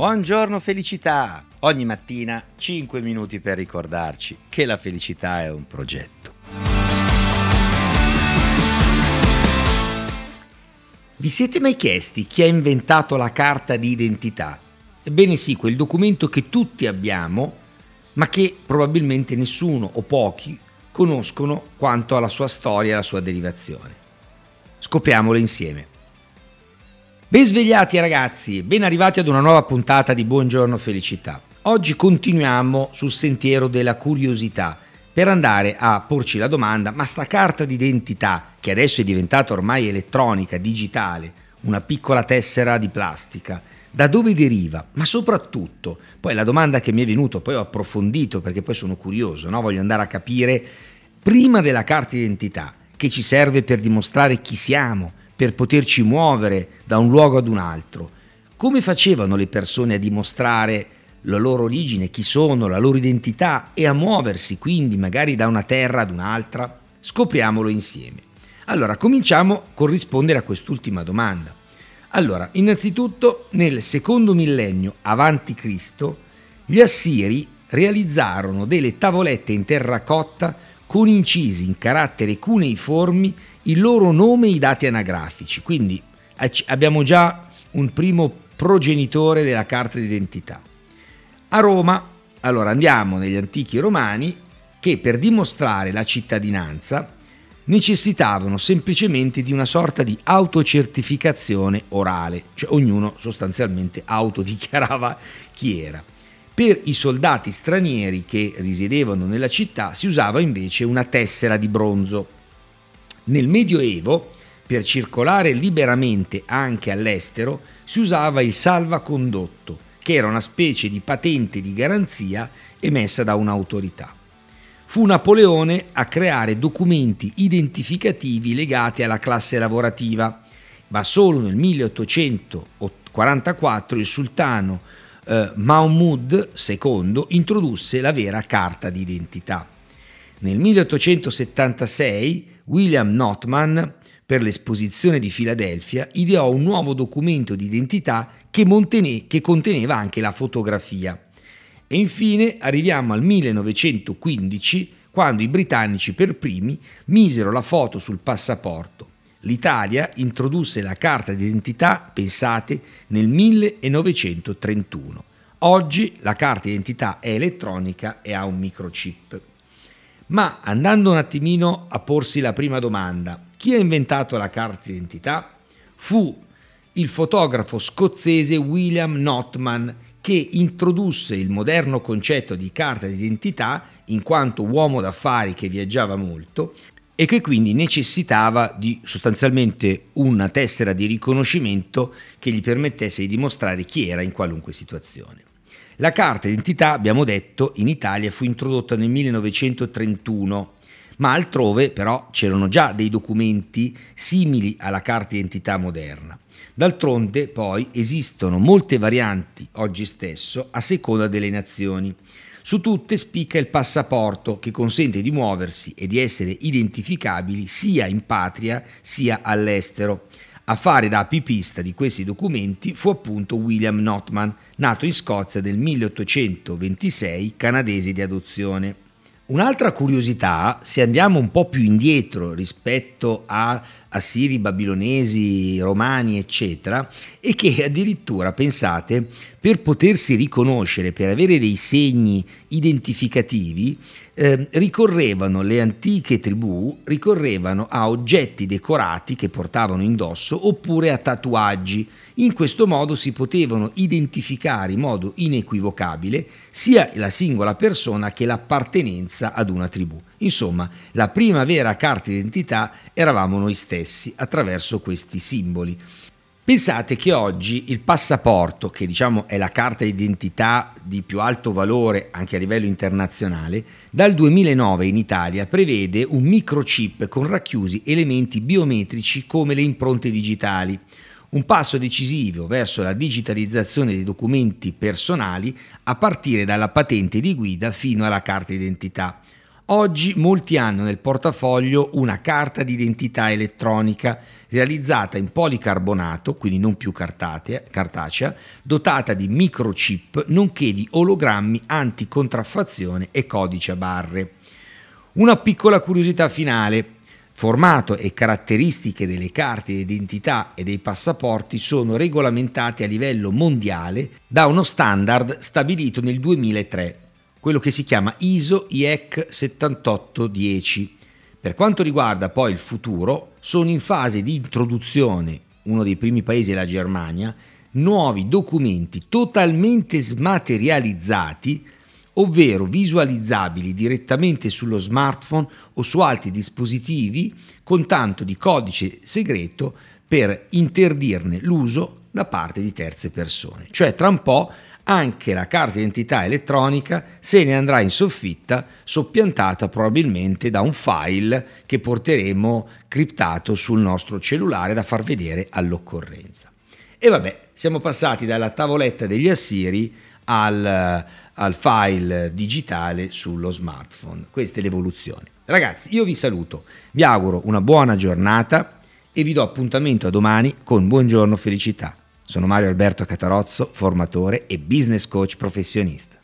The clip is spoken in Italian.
Buongiorno felicità! Ogni mattina 5 minuti per ricordarci che la felicità è un progetto. Vi siete mai chiesti chi ha inventato la carta di identità? Ebbene sì, quel documento che tutti abbiamo, ma che probabilmente nessuno o pochi conoscono quanto alla sua storia e alla sua derivazione. Scopriamolo insieme. Ben svegliati ragazzi, ben arrivati ad una nuova puntata di Buongiorno Felicità. Oggi continuiamo sul sentiero della curiosità per andare a porci la domanda, ma sta carta d'identità, che adesso è diventata ormai elettronica, digitale, una piccola tessera di plastica, da dove deriva? Ma soprattutto, poi la domanda che mi è venuta, poi ho approfondito perché poi sono curioso, no? voglio andare a capire, prima della carta d'identità, che ci serve per dimostrare chi siamo, per poterci muovere da un luogo ad un altro. Come facevano le persone a dimostrare la loro origine, chi sono, la loro identità e a muoversi quindi magari da una terra ad un'altra? Scopriamolo insieme. Allora, cominciamo con rispondere a quest'ultima domanda. Allora, innanzitutto nel secondo millennio avanti Cristo, gli Assiri realizzarono delle tavolette in terracotta con incisi in carattere cuneiformi il loro nome e i dati anagrafici. Quindi abbiamo già un primo progenitore della carta d'identità. A Roma, allora andiamo negli antichi romani che per dimostrare la cittadinanza necessitavano semplicemente di una sorta di autocertificazione orale, cioè ognuno sostanzialmente autodichiarava chi era. Per i soldati stranieri che risiedevano nella città si usava invece una tessera di bronzo nel Medioevo, per circolare liberamente anche all'estero, si usava il salvacondotto, che era una specie di patente di garanzia emessa da un'autorità. Fu Napoleone a creare documenti identificativi legati alla classe lavorativa, ma solo nel 1844 il sultano eh, Mahmud II introdusse la vera carta d'identità. Nel 1876 William Notman, per l'esposizione di Filadelfia, ideò un nuovo documento di identità che, Montene- che conteneva anche la fotografia. E infine arriviamo al 1915, quando i britannici per primi misero la foto sul passaporto. L'Italia introdusse la carta d'identità, pensate, nel 1931. Oggi la carta d'identità è elettronica e ha un microchip. Ma andando un attimino a porsi la prima domanda, chi ha inventato la carta d'identità? Fu il fotografo scozzese William Notman che introdusse il moderno concetto di carta d'identità in quanto uomo d'affari che viaggiava molto e che quindi necessitava di sostanzialmente una tessera di riconoscimento che gli permettesse di dimostrare chi era in qualunque situazione. La carta d'identità, abbiamo detto, in Italia fu introdotta nel 1931, ma altrove però c'erano già dei documenti simili alla carta d'identità moderna. D'altronde poi esistono molte varianti oggi stesso a seconda delle nazioni. Su tutte spicca il passaporto che consente di muoversi e di essere identificabili sia in patria sia all'estero. A fare da apipista di questi documenti fu appunto William Notman, nato in Scozia nel 1826, canadese di adozione. Un'altra curiosità, se andiamo un po' più indietro rispetto a assiri, babilonesi, romani, eccetera, è che addirittura, pensate, per potersi riconoscere, per avere dei segni identificativi, eh, ricorrevano le antiche tribù ricorrevano a oggetti decorati che portavano indosso oppure a tatuaggi. In questo modo si potevano identificare in modo inequivocabile sia la singola persona che l'appartenenza ad una tribù. Insomma, la prima vera carta d'identità eravamo noi stessi attraverso questi simboli. Pensate che oggi il passaporto, che diciamo è la carta d'identità di più alto valore anche a livello internazionale, dal 2009 in Italia prevede un microchip con racchiusi elementi biometrici come le impronte digitali, un passo decisivo verso la digitalizzazione dei documenti personali a partire dalla patente di guida fino alla carta d'identità. Oggi molti hanno nel portafoglio una carta d'identità elettronica realizzata in policarbonato, quindi non più cartacea, dotata di microchip nonché di ologrammi anticontraffazione e codice a barre. Una piccola curiosità finale. Formato e caratteristiche delle carte d'identità e dei passaporti sono regolamentati a livello mondiale da uno standard stabilito nel 2003 quello che si chiama ISO IEC 7810. Per quanto riguarda poi il futuro, sono in fase di introduzione, uno dei primi paesi è la Germania, nuovi documenti totalmente smaterializzati, ovvero visualizzabili direttamente sullo smartphone o su altri dispositivi con tanto di codice segreto per interdirne l'uso da parte di terze persone. Cioè tra un po' anche la carta d'identità elettronica se ne andrà in soffitta soppiantata probabilmente da un file che porteremo criptato sul nostro cellulare da far vedere all'occorrenza. E vabbè, siamo passati dalla tavoletta degli assiri al, al file digitale sullo smartphone. Questa è l'evoluzione. Ragazzi, io vi saluto, vi auguro una buona giornata e vi do appuntamento a domani con Buongiorno Felicità. Sono Mario Alberto Catarozzo, formatore e business coach professionista.